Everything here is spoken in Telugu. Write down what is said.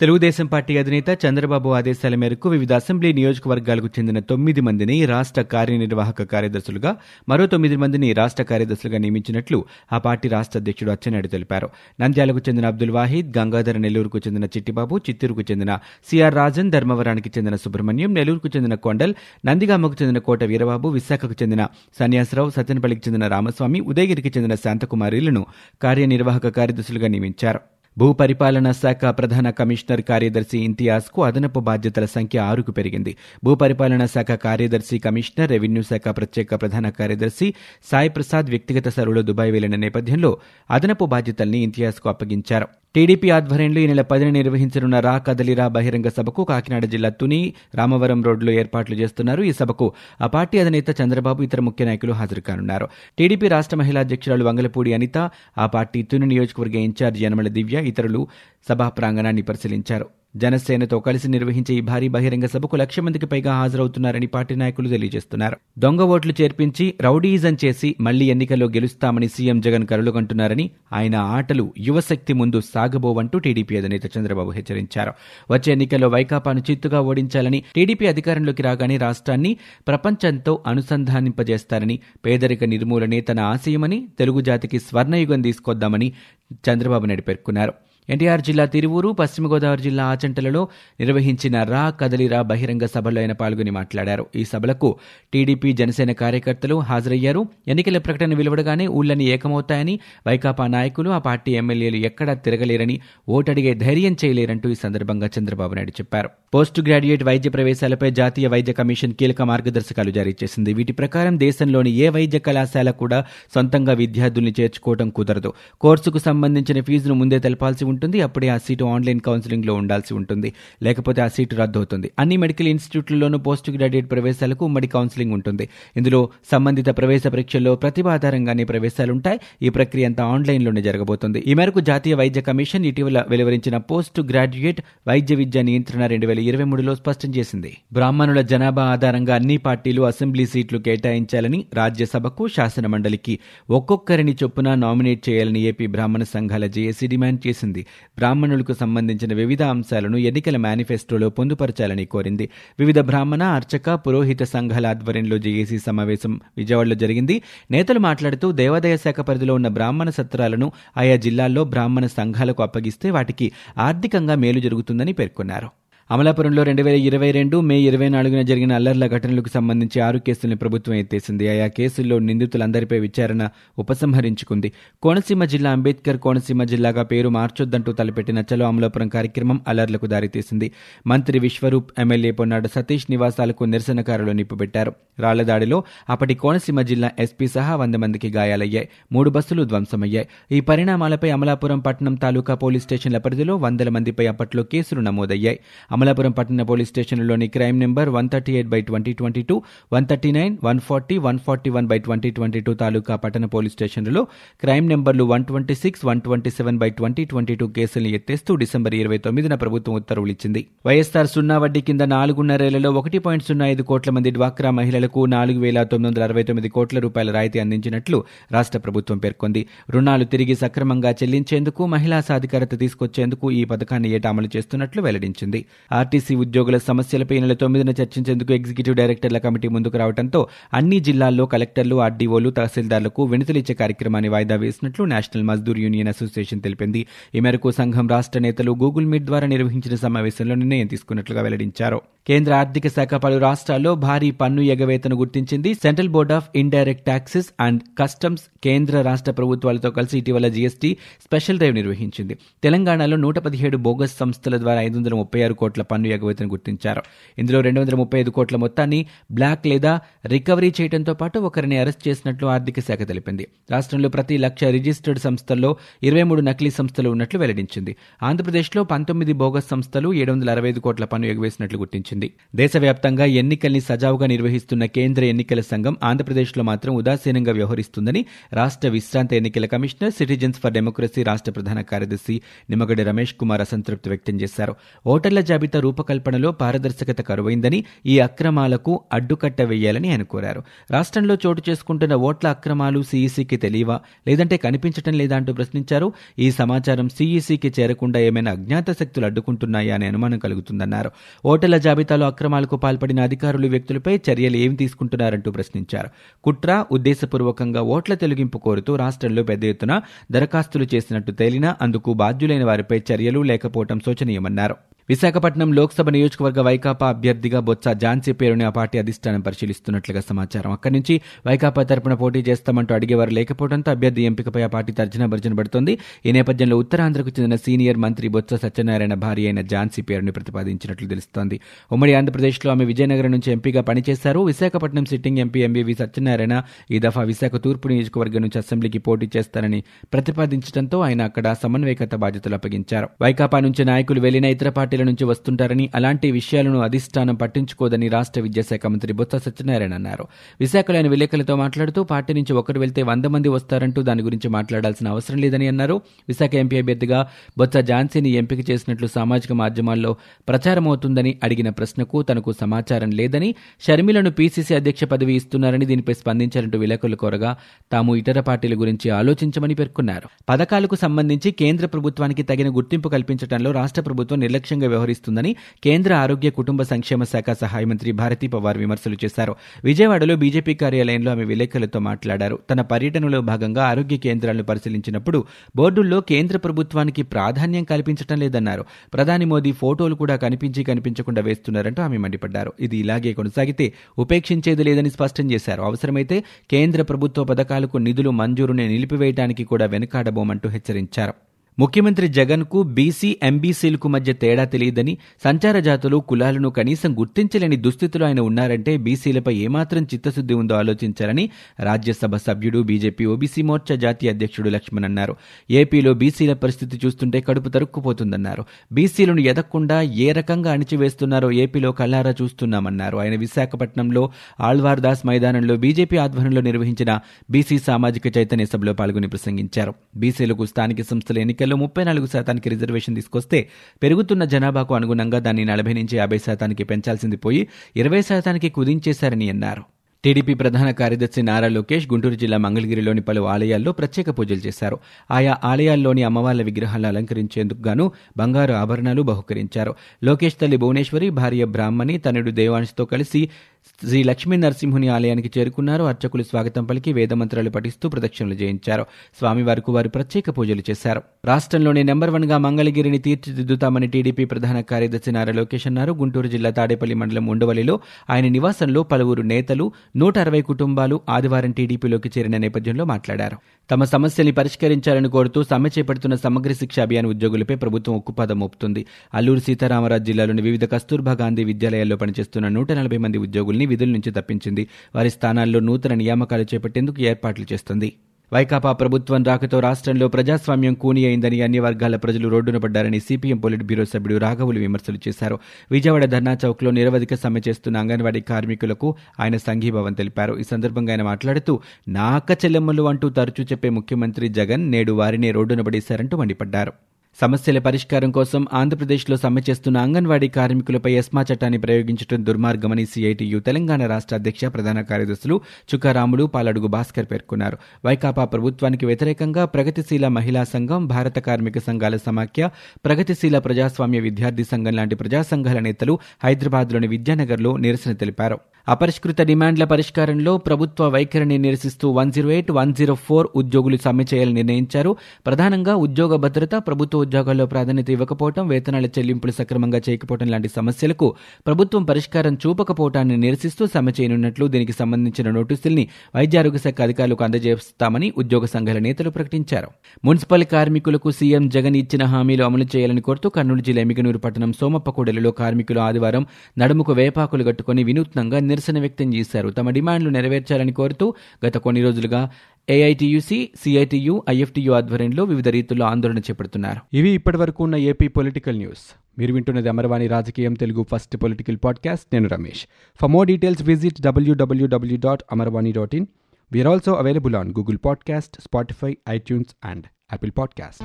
తెలుగుదేశం పార్టీ అధినేత చంద్రబాబు ఆదేశాల మేరకు వివిధ అసెంబ్లీ నియోజకవర్గాలకు చెందిన తొమ్మిది మందిని రాష్ట్ర కార్యనిర్వాహక కార్యదర్శులుగా మరో తొమ్మిది మందిని రాష్ట్ర కార్యదర్శులుగా నియమించినట్లు ఆ పార్టీ రాష్ట్ర అధ్యక్షుడు అచ్చెన్నాయుడు తెలిపారు. నంద్యాలకు చెందిన అబ్దుల్ వాహిద్ గంగాధర నెల్లూరుకు చెందిన చిట్టిబాబు చిత్తూరుకు చెందిన సిఆర్ రాజన్ ధర్మవరానికి చెందిన సుబ్రహ్మణ్యం నెల్లూరుకు చెందిన కొండల్ నందిగామకు చెందిన కోట వీరబాబు విశాఖకు చెందిన సన్యాసరావు సత్యనపల్లికి చెందిన రామస్వామి ఉదయగిరికి చెందిన శాంతకుమారిలను కార్యనిర్వాహక కార్యదర్శులుగా నియమించారు. భూపరిపాలనా శాఖ ప్రధాన కమిషనర్ కార్యదర్శి ఇంతియాజ్కు అదనపు బాధ్యతల సంఖ్య ఆరుకు పెరిగింది. భూపరిపాలనా శాఖ కార్యదర్శి కమిషనర్ రెవెన్యూ శాఖ ప్రత్యేక ప్రధాన కార్యదర్శి సాయి ప్రసాద్ వ్యక్తిగత సెలవులో దుబాయ్ వెళ్ళిన నేపథ్యంలో అదనపు బాధ్యతల్ని ఇంతియాజ్కు అప్పగించారు. టీడీపీ ఆధ్వర్యంలో ఈ నెల పదిన నిర్వహించనున్న రా కదలిరా బహిరంగ సభకు కాకినాడ జిల్లా తుని రామవరం రోడ్లో ఏర్పాట్లు చేస్తున్నారు. ఈ సభకు ఆ పార్టీ అధినేత చంద్రబాబు ఇతర ముఖ్య నాయకులు హాజరు కానున్నారు. టీడీపీ రాష్ట్ర మహిళా అధ్యక్షురాలు వంగలపూడి అనిత ఆ పార్టీ తుని నియోజకవర్గ ఇన్ఛార్జి యనమల దివ్య ఇతరులు సభా ప్రాంగణాన్ని పరిశీలించారు. జనసేనతో కలిసి నిర్వహించే ఈ భారీ బహిరంగ సభకు లక్ష మందికి పైగా హాజరవుతున్నారని పార్టీ నాయకులు తెలియజేస్తున్నారు. దొంగ ఓట్లు చేర్పించి రౌడీయిజం చేసి మళ్ళీ ఎన్నికల్లో గెలుస్తామని సీఎం జగన్ కరులుగంటున్నారని ఆయన ఆటలు యువశక్తి ముందు సాగబోవంటూ టీడీపీ అధినేత చంద్రబాబు హెచ్చరించారు. వచ్చే ఎన్నికల్లో వైకాపాను చిత్తుగా ఓడించాలని టీడీపీ అధికారంలోకి రాగానే రాష్ట్రాన్ని ప్రపంచంతో అనుసంధానింపజేస్తారని పేదరిక నిర్మూలనే తన ఆశయమని తెలుగు జాతికి స్వర్ణయుగం తీసుకొద్దామని చంద్రబాబు నాయుడు పేర్కొన్నారు. ఎన్టీఆర్ జిల్లా తిరువూరు పశ్చిమ గోదావరి జిల్లా ఆచంటలలో నిర్వహించిన రా కదలిరా బహిరంగ సభలో ఆయన పాల్గొని మాట్లాడారు. ఈ సభలకు టీడీపీ జనసేన కార్యకర్తలు హాజరయ్యారు. ఎన్నికల ప్రకటన వెలువడగానే ఊళ్ళని ఏకమవుతాయని వైకాపా నాయకులు ఆ పార్టీ ఎమ్మెల్యేలు ఎక్కడా తిరగలేరని ఓటడిగే ధైర్యం చేయలేరంటూ ఈ సందర్భంగా చంద్రబాబు నాయుడు చెప్పారు. పోస్ట్ గ్రాడ్యుయేట్ వైద్య ప్రవేశాలపై జాతీయ వైద్య కమిషన్ కీలక మార్గదర్శకాలు జారీ చేసింది. వీటి ప్రకారం దేశంలోని ఏ వైద్య కళాశాల కూడా సొంతంగా విద్యార్థుల్ని చేర్చుకోవడం కుదరదు. కోర్సుకు సంబంధించిన ఫీజును ముందే తెలపాల్సి ఉంటుంది. అప్పుడే ఆ సీటు ఆన్లైన్ కౌన్సిలింగ్లో ఉండాల్సి ఉంటుంది. లేకపోతే ఆ సీటు రద్దు అవుతుంది అన్ని మెడికల్ ఇన్స్టిట్యూట్లలోనూ పోస్ట్ గ్రాడ్యుయేట్ ప్రవేశాలకు ఉమ్మడి కౌన్సిలింగ్ ఉంటుంది. ఇందులో సంబంధిత ప్రవేశ పరీక్షల్లో ప్రతిభ ఆధారంగానే ప్రవేశాలుంటాయి. ఈ ప్రక్రియ అంతా ఆన్లైన్లోనే జరగబోతుంది. ఈ మేరకు జాతీయ వైద్య కమిషన్ ఇటీవల వెలువరించిన పోస్ట్ గ్రాడ్యుయేట్ వైద్య విద్య నియంత్రణ రెండు వేల ఇరవై మూడులో స్పష్టం చేసింది. బ్రాహ్మణుల జనాభా ఆధారంగా అన్ని పార్టీలు అసెంబ్లీ సీట్లు కేటాయించాలని రాజ్యసభకు శాసన మండలికి ఒక్కొక్కరిని చొప్పున నామినేట్ చేయాలని ఏపీ బ్రాహ్మణ సంఘాల జేఏసీ డిమాండ్ చేసింది. బ్రాహ్మణులకు సంబంధించిన వివిధ అంశాలను ఎన్నికల మేనిఫెస్టోలో పొందుపరచాలని కోరింది. వివిధ బ్రాహ్మణ అర్చక పురోహిత సంఘాల ఆధ్వర్యంలో జేఏసీ సమావేశం విజయవాడలో జరిగింది. నేతలు మాట్లాడుతూ దేవాదాయ శాఖ పరిధిలో ఉన్న బ్రాహ్మణ సత్రాలను ఆయా జిల్లాల్లో బ్రాహ్మణ సంఘాలకు అప్పగిస్తే వాటికి ఆర్థికంగా మేలు జరుగుతుందని పేర్కొన్నారు. అమలాపురంలో రెండు వేల ఇరవై రెండు మే ఇరవై నాలుగున జరిగిన అల్లర్ల ఘటనలకు సంబంధించి ఆరు కేసులను ప్రభుత్వం ఎత్తేసింది. ఆయా కేసుల్లో నిందితులందరిపై విచారణ ఉపసంహరించుకుంది. కోనసీమ జిల్లా అంబేద్కర్ కోనసీమ జిల్లాగా పేరు మార్చొద్దంటూ తలపెట్టిన చలో అమలాపురం కార్యక్రమం అల్లర్లకు దారితీసింది. మంత్రి విశ్వరూప్ ఎమ్మెల్యే పొన్నాడు సతీష్ నివాసాలకు నిరసనకారులు నిప్పుపెట్టారు రాళ్ళ దాడిలో అప్పటి కోనసీమ జిల్లా ఎస్పీ సహా వంద మందికి గాయాలయ్యాయి. మూడు బస్సులు ధ్వంసమయ్యాయి. ఈ పరిణామాలపై అమలాపురం పట్టణం తాలూకా పోలీస్ స్టేషన్ల పరిధిలో వందల మందిపై అప్పట్లో కేసులు నమోదయ్యాయి. అమలాపురం పట్టణ police స్టేషన్లోని crime number one thirty eight by twenty twenty two one thirty nine one forty one forty one by twenty twenty two తాలూకా పట్టణ పోలీస్ స్టేషన్లలో క్రైమ్ నెంబర్లు one twenty six one twenty seven by twenty twenty two కేసులను ఎత్తేస్తూ డిసెంబర్ ఇరవై తొమ్మిదిన ప్రభుత్వం ఉత్తర్వులు ఇచ్చింది వైఎస్ఆర్ సున్నా వడ్డీ కింద నాలుగున్నరేళ్ళలో ఒకటి పాయింట్ సున్నా ఐదు కోట్ల మంది డ్వాక్రా మహిళలకు నాలుగు వేల తొమ్మిది వందల అరవై తొమ్మిది కోట్ల రూపాయల రాయితీ అందించినట్లు రాష్ట్ర ప్రభుత్వం పేర్కొంది. రుణాలు తిరిగి సక్రమంగా చెల్లించేందుకు మహిళా సాధికారత తీసుకొచ్చేందుకు ఈ పథకాన్ని ఏటా అమలు చేస్తున్నట్లు వెల్లడించింది. ఆర్టీసీ ఉద్యోగుల సమస్యలపై నెల తొమ్మిదిన చర్చించేందుకు ఎగ్జిక్యూటివ్ డైరెక్టర్ల కమిటీ ముందుకు రావడంతో అన్ని జిల్లాల్లో కలెక్టర్లు ఆర్డీఓలు తహసీల్దార్లకు వినతులిచ్చే కార్యక్రమాన్ని వాయిదా వేసినట్లు నేషనల్ మజ్దూర్ యూనియన్ అసోసియేషన్ తెలిపింది. ఈ మేరకు సంఘం రాష్ట్ర నేతలు గూగుల్ మీట్ ద్వారా నిర్వహించిన సమావేశంలో నిర్ణయం తీసుకున్నట్లుగా వెల్లడించారు. కేంద్ర ఆర్థిక శాఖ పలు రాష్ట్రాల్లో భారీ పన్ను ఎగవేతను గుర్తించింది central board of indirect taxes and customs కేంద్ర రాష్ట్ర ప్రభుత్వాలతో కలిసి ఇటీవల జీఎస్టీ స్పెషల్ డ్రైవ్ నిర్వహించింది. తెలంగాణలో నూట పదిహేడు బోగస్ సంస్థల ద్వారా ఐదు వందల ముప్పై ఆరు కోట్ల పన్ను ఎగవేతను గుర్తించారు. ఇందులో రెండు వందల ముప్పై ఐదు కోట్ల మొత్తాన్ని బ్లాక్ లేదా రికవరీ చేయడంతో పాటు ఒకరిని అరెస్ట్ చేసినట్లు ఆర్థిక శాఖ తెలిపింది. రాష్ట్రంలో ప్రతి లక్ష రిజిస్టర్డ్ సంస్థల్లో ఇరవై మూడు నకిలీ సంస్థలు ఉన్నట్లు వెల్లడించింది. ఆంధ్రప్రదేశ్లో పంతొమ్మిది బోగస్ సంస్థలు ఏడు వందల అరవై ఐదు కోట్ల పన్ను ఎగవేసినట్లు గుర్తించింది. వెల్లడించింది దేశవ్యాప్తంగా ఎన్నికల్ని సజావుగా నిర్వహిస్తున్న కేంద్ర ఎన్నికల సంఘం ఆంధ్రప్రదేశ్లో మాత్రం ఉదాసీనంగా వ్యవహరిస్తుందని రాష్ట్ర విశ్రాంత ఎన్నికల కమిషనర్ సిటిజన్స్ ఫర్ డెమోక్రసీ రాష్ట్ర ప్రధాన కార్యదర్శి నిమ్మగడ్డ రమేష్ కుమార్ అసంతృప్తి వ్యక్తం చేశారు. ఓటర్ల జాబితా రూపకల్పనలో పారదర్శకత కరువైందని ఈ అక్రమాలకు అడ్డుకట్ట వేయాలని ఆయన కోరారు. రాష్ట్రంలో చోటు చేసుకుంటున్న ఓట్ల అక్రమాలు సీఈసీకి తెలియవా? లేదంటే కనిపించటం లేదా అంటూ ప్రశ్నించారు. ఈ సమాచారం సీఈసీకి చేరకుండా ఏమైనా అజ్ఞాత శక్తులు అడ్డుకుంటున్నాయా అనే అనుమానం కలుగుతుందన్నారు. ఓటర్ల జాబితాలో అక్రమాలకు పాల్పడిన అధికారులు వ్యక్తులపై చర్యలు ఏమి తీసుకుంటున్నారంటూ ప్రశ్నించారు. కుట్ర ఉద్దేశపూర్వకంగా ఓట్ల తొలగింపు కోరుతూ రాష్ట్రంలో పెద్ద ఎత్తున దరఖాస్తులు చేసినట్టు తేలినా అందుకు బాధ్యులైన వారిపై చర్యలు లేకపోవడం శోచనీయమన్నారు. విశాఖపట్నం లోక్సభ నియోజకవర్గ వైకాపా అభ్యర్థిగా బొత్స ఝాన్సీ పేరుని ఆ పార్టీ అధిష్టానం పరిశీలిస్తున్నట్లుగా సమాచారం. అక్కడి నుంచి వైకాపా తరపున పోటీ చేస్తామంటూ అడిగేవారు లేకపోవడంతో అభ్యర్థి ఎంపికపై ఆ పార్టీ తర్జన భర్జన పడుతోంది. ఈ నేపథ్యంలో ఉత్తరాంధ్రకు చెందిన సీనియర్ మంత్రి బొత్స సత్యనారాయణ భార్య అయిన ఝాన్సీ పేరుని ప్రతిపాదించినట్లు తెలుస్తోంది. ఉమ్మడి ఆంధ్రప్రదేశ్లో ఆమె విజయనగరం నుంచి ఎంపీగా పనిచేశారు. Visakhapatnam sitting MP MBV Satyanarayana ఈ దఫా విశాఖ తూర్పు నియోజకవర్గం నుంచి అసెంబ్లీకి పోటీ చేస్తారని ప్రతిపాదించడంతో ఆయన అక్కడ సమన్వయకర్త బాధ్యతలు అప్పగించారు. వైకాపా నుంచి నాయకులు వెళ్ళిన ఇతర పార్టీల నుంచి వస్తుంటారని అలాంటి విషయాలను అధిష్టానం పట్టించుకోదని రాష్ట్ర విద్యాశాఖ మంత్రి బొత్స సత్యనారాయణ అన్నారు. విశాఖలో ఆయన విలేకరులతో మాట్లాడుతూ పార్టీ నుంచి ఒకరు వెళ్తే వంద మంది వస్తారంటూ దాని గురించి మాట్లాడాల్సిన అవసరం లేదని అన్నారు. విశాఖ ఎంపీ అభ్యర్థిగా బొత్స ఝాన్సీని ఎంపిక చేసినట్లు సామాజిక మాధ్యమాల్లో ప్రచారం అవుతుందని అడిగిన ప్రశ్నకు తనకు సమాచారం లేదని షర్మిలను పీసీసీ అధ్యక్ష పదవి ఇస్తున్నారని దీనిపై స్పందించారంటూ విలేకరులు కోరగా తాము ఇతర పార్టీల గురించి ఆలోచించమని పేర్కొన్నారు. పథకాలకు సంబంధించి కేంద్ర ప్రభుత్వానికి తగిన గుర్తింపు కల్పించడంలో రాష్ట్ర ప్రభుత్వం నిర్లక్ష్యంగా వ్యవహరిస్తుందని కేంద్ర ఆరోగ్య కుటుంబ సంక్షేమ శాఖ సహాయ మంత్రి భారతీ పవార్ విమర్శలు చేశారు. విజయవాడలో బీజేపీ కార్యాలయంలో ఆమె విలేకరులతో మాట్లాడారు. తన పర్యటనలో భాగంగా ఆరోగ్య కేంద్రాలను పరిశీలించినప్పుడు బోర్డుల్లో కేంద్ర ప్రభుత్వానికి ప్రాధాన్యం కల్పించడం లేదన్నారు. ప్రధాని మోదీ ఫోటోలు కూడా కనిపించి కనిపించకుండా వేస్తున్నారంటూ ఆమె మండిపడ్డారు. ఇది ఇలాగే కొనసాగితే ఉపేక్షించేది లేదని స్పష్టం చేశారు. అవసరమైతే కేంద్ర ప్రభుత్వ పథకాలకు నిధులు మంజూరుని నిలిపివేయడానికి కూడా వెనుకాడబోమంటూ హెచ్చరించారు. ముఖ్యమంత్రి జగన్కు బీసీ ఎంబీసీలకు మధ్య తేడా తెలియదని సంచార జాతులు కులాలను కనీసం గుర్తించలేని దుస్థితిలో ఆయన ఉన్నారంటే బీసీలపై ఏమాత్రం చిత్తశుద్ధి ఉందో ఆలోచించాలని రాజ్యసభ సభ్యుడు బీజేపీ ఓబీసీ మోర్చా జాతీయ అధ్యక్షుడు లక్ష్మణ్ అన్నారు. ఏపీలో బీసీల పరిస్థితి చూస్తుంటే కడుపు తరుక్కుపోతుందన్నారు. బీసీలను ఎదగకుండా ఏ రకంగా అణిచివేస్తున్నారో ఏపీలో కల్లారా చూస్తున్నామన్నారు. ఆయన విశాఖపట్నంలో ఆళ్వార్ దాస్ మైదానంలో బీజేపీ ఆధ్వర్యంలో నిర్వహించిన బీసీ సామాజిక చైతన్య సభలో పాల్గొని ప్రసంగించారు. బీసీలకు స్థానిక సంస్థల ఎన్నికల్లో ముప్పై నాలుగు శాతానికి రిజర్వేషన్ తీసుకొస్తే పెరుగుతున్న జనాభాకు అనుగుణంగా దాన్ని నలభై నుంచి యాభై శాతానికి పెంచాల్సింది పోయి ఇరవై శాతానికి కుదించేశారని అన్నారు. టీడీపీ ప్రధాన కార్యదర్శి నారా లోకేష్ గుంటూరు జిల్లా మంగళగిరిలోని పలు ఆలయాల్లో ప్రత్యేక పూజలు చేశారు. ఆయా ఆలయాల్లోని అమ్మవార్ల విగ్రహాలను అలంకరించేందుకు గాను బంగారు ఆభరణాలు బహుకరించారు. లోకేష్ తల్లి భువనేశ్వరి భార్య బ్రాహ్మణి తనుడు దేవాంశ్తో కలిసి శ్రీ లక్ష్మీ నరసింహుని ఆలయానికి చేరుకున్నారు. అర్చకులు స్వాగతం పలికి వేదమంత్రాలు పఠిస్తూ ప్రదక్షిణలు చేయించారు స్వామివారికి వారు ప్రత్యేక పూజలు చేశారు. రాష్ట్రంలోనే నెంబర్ వన్గా మంగళగిరిని తీర్చిదిద్దుతామని టీడీపీ ప్రధాన కార్యదర్శి నారా లోకేష్ అన్నారు. గుంటూరు జిల్లా తాడేపల్లి మండలం ఉండవల్లిలో ఆయన నివాసంలో పలువురు నేతలు నూట అరవై కుటుంబాలు ఆదివారం టీడీపీలోకి చేరిన నేపథ్యంలో మాట్లాడారు. తమ సమస్యల్ని పరిష్కరించాలని కోరుతూ సమ్మె చేపడుతున్న సమగ్ర శిక్ష అభియాన్ ఉద్యోగులపై ప్రభుత్వం ఉక్కుపాదం మోపుతుంది. అల్లూరు సీతారామరాజు జిల్లాలోని వివిధ కస్తూర్బా గాంధీ విద్యాలయాల్లో పనిచేస్తున్న నూట నలభై మంది ఉద్యోగుల్ని విధుల నుంచి తప్పించింది. వారి స్థానాల్లో నూతన నియామకాలు చేపట్టేందుకు ఏర్పాట్లు చేస్తుంది. వైకాపా ప్రభుత్వం రాకతో రాష్ట్రంలో ప్రజాస్వామ్యం కూని అయిందని అన్ని వర్గాల ప్రజలు రోడ్డున పడ్డారని సిపిఎం పొలిట్ బ్యూరో సభ్యుడు రాఘవులు విమర్శలు చేశారు. విజయవాడ ధర్నా చౌక్లో నిరవధిక సమ్మె చేస్తున్న అంగన్వాడీ కార్మికులకు ఆయన సంఘీభావం తెలిపారు. ఈ సందర్భంగా ఆయన మాట్లాడుతూ నాక చెల్లెమ్మలు అంటూ తరచూ చెప్పే ముఖ్యమంత్రి జగన్ నేడు వారినే రోడ్డున పడేశారంటూ మండిపడ్డారు. సమస్యల పరిష్కారం కోసం ఆంధ్రప్రదేశ్లో సమ్మె చేస్తున్న అంగన్వాడీ కార్మికులపై ఎస్మా చట్టాన్ని ప్రయోగించడం దుర్మార్గమని సిఐటియు తెలంగాణ రాష్ట్ర అధ్యక్ష ప్రధాన కార్యదర్శులు చుక్కారాములు పాలడుగు భాస్కర్ పేర్కొన్నారు. వైకాపా ప్రభుత్వానికి వ్యతిరేకంగా ప్రగతిశీల మహిళా సంఘం భారత కార్మిక సంఘాల సమాఖ్య ప్రగతిశీల ప్రజాస్వామ్య విద్యార్థి సంఘం లాంటి ప్రజా సంఘాల నేతలు హైదరాబాద్లోని విద్యానగర్లో నిరసన తెలిపారు. అపరిష్కృత డిమాండ్ల పరిష్కారంలో ప్రభుత్వ వైఖరిని నిరసిస్తూ one zero eight one zero four ఉద్యోగులు సమ్మె చేయాలని నిర్ణయించారు. ప్రధానంగా ఉద్యోగ భద్రత ప్రభుత్వ ఉద్యోగాల్లో ప్రాధాన్యత ఇవ్వకపోవడం వేతనాల చెల్లింపులు సక్రమంగా చేయకపోవడం లాంటి సమస్యలకు ప్రభుత్వం పరిష్కారం చూపకపోవటాన్ని నిరసిస్తూ సమ్మె చేయనున్నట్లు దీనికి సంబంధించిన నోటీసుల్ని వైద్య ఆరోగ్య శాఖ అధికారులకు అందజేస్తామని ఉద్యోగ సంఘాల నేతలు ప్రకటించారు. మున్సిపల్ కార్మికులకు సీఎం జగన్ ఇచ్చిన హామీలు అమలు చేయాలని కోరుతూ కర్నూలు జిల్లా ఎమిగనూరు పట్టణం సోమప్పకూడలిలో కార్మికులు ఆదివారం నడుముకు వేపాకులు కట్టుకుని వినూత్నంగా నిరసన నిరసన వ్యక్తం చేశారు. తమ డిమాండ్లు నెరవేర్చాలని కోరుతూ గత కొన్ని రోజులుగా ఏఐటియుసి సిఐటియు ఐఎఫ్టియు ఆధ్వర్యంలో వివిధ రీతుల్లో ఆందోళన చేపడుతున్నారు. ఇవి ఇప్పటివరకు ఉన్న ఏపీ పొలిటికల్ న్యూస్ మీరు వింటున్నది అమర్వాణి రాజకీయం తెలుగు ఫస్ట్ పొలిటికల్ పాడ్కాస్ట్. నేను Ramesh. For more details visit WWW dot Amarvani dot in we're also available on Google podcast Spotify iTunes and Apple podcast